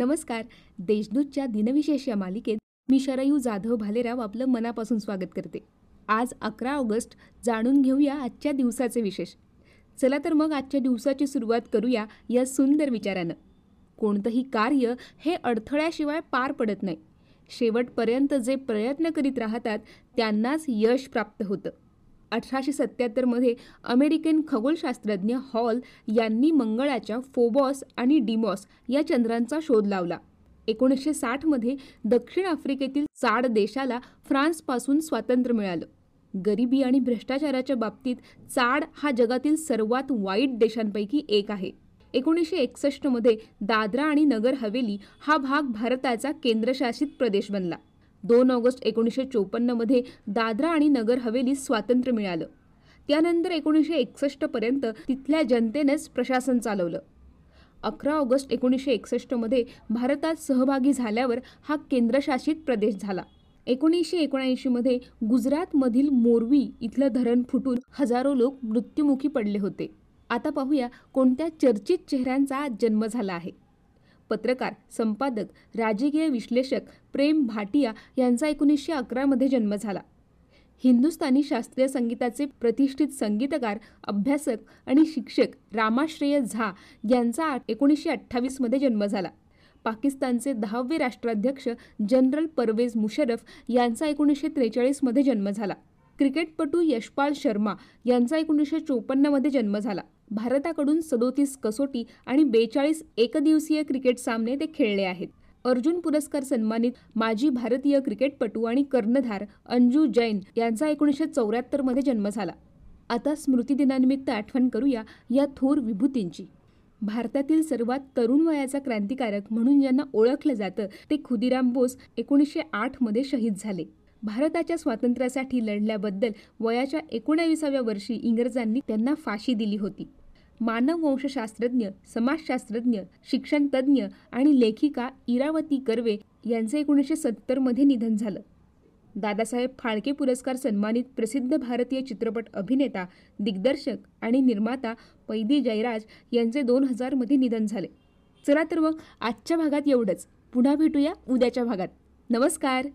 नमस्कार. देशदूतच्या दिनविशेष या मालिकेत मी शरयू जाधव भालेराव आपलं मनापासून स्वागत करते. आज अकरा ऑगस्ट जाणून घेऊया आजच्या दिवसाचे विशेष. चला तर मग आजच्या दिवसाची सुरुवात करूया या सुंदर विचारानं. कोणतंही कार्य हे अडथळ्याशिवाय पार पडत नाही. शेवटपर्यंत जे प्रयत्न करीत राहतात त्यांनाच यश प्राप्त होतं. अठराशे सत्याहत्तरमध्ये अमेरिकन खगोलशास्त्रज्ञ हॉल यांनी मंगळाच्या फोबॉस आणि डिमॉस या चंद्रांचा शोध लावला. एकोणीसशे साठमध्ये दक्षिण आफ्रिकेतील चाड देशाला फ्रान्सपासून स्वातंत्र्य मिळालं. गरिबी आणि भ्रष्टाचाराच्या बाबतीत चाड हा जगातील सर्वात वाईट देशांपैकी एक आहे. एकोणीसशे एकसष्टमध्ये दादरा आणि नगर हवेली हा भाग भारताचा केंद्रशासित प्रदेश बनला. दोन ऑगस्ट एकोणीसशे चोपन्नमध्ये दादरा आणि नगर हवेली स्वातंत्र्य मिळालं. त्यानंतर एकोणीसशे एकसष्टपर्यंत तिथल्या जनतेनेच प्रशासन चालवलं. अकरा ऑगस्ट एकोणीसशे एकसष्टमध्ये भारतात सहभागी झाल्यावर हा केंद्रशासित प्रदेश झाला. एकोणीसशे एकोणऐंशीमध्ये गुजरातमधील मोरवी इथलं धरण फुटून हजारो लोक मृत्युमुखी पडले होते. आता पाहूया कोणत्या चर्चित चेहऱ्यांचा जन्म झाला आहे. पत्रकार संपादक राजकीय विश्लेषक प्रेम भाटिया यांचा एकोणीसशे अकरामध्ये जन्म झाला. हिंदुस्थानी शास्त्रीय संगीताचे प्रतिष्ठित संगीतकार अभ्यासक आणि शिक्षक रामाश्रेय झा यांचा एकोणीसशे अठ्ठावीसमध्ये जन्म झाला. पाकिस्तानचे दहावे राष्ट्राध्यक्ष जनरल परवेज मुशरफ यांचा एकोणीसशे त्रेचाळीसमध्ये जन्म झाला. क्रिकेटपटू यशपाल शर्मा यांचा एकोणीसशे चोपन्नमध्ये जन्म झाला. भारताकडून सदोतीस कसोटी आणि बेचाळीस एकदिवसीय क्रिकेट सामने ते खेळले आहेत. अर्जुन पुरस्कार सन्मानित माजी भारतीय क्रिकेटपटू आणि कर्णधार अंजू जैन यांचा एकोणीसशे चौऱ्याहत्तरमध्ये जन्म झाला. आता स्मृतिदिनानिमित्त आठवण करूया या थोर विभूतींची. भारतातील सर्वात तरुण वयाचा क्रांतिकारक म्हणून ज्यांना ओळखलं जातं ते खुदिराम बोस एकोणीसशे आठमध्ये शहीद झाले. भारताच्या स्वातंत्र्यासाठी लढल्याबद्दल वयाच्या एकोणाविसाव्या वर्षी इंग्रजांनी त्यांना फाशी दिली होती. मानववंशशास्त्रज्ञ समाजशास्त्रज्ञ शिक्षणतज्ज्ञ आणि लेखिका इरावती कर्वे यांचं एकोणीसशे सत्तरमध्ये निधन झालं. दादासाहेब फाळके पुरस्कार सन्मानित प्रसिद्ध भारतीय चित्रपट अभिनेता दिग्दर्शक आणि निर्माता पैदी जयराज यांचे दोन हजारमध्ये निधन झाले. चला तर मग आजच्या भागात एवढंच. पुन्हा भेटूया उद्याच्या भागात. नमस्कार!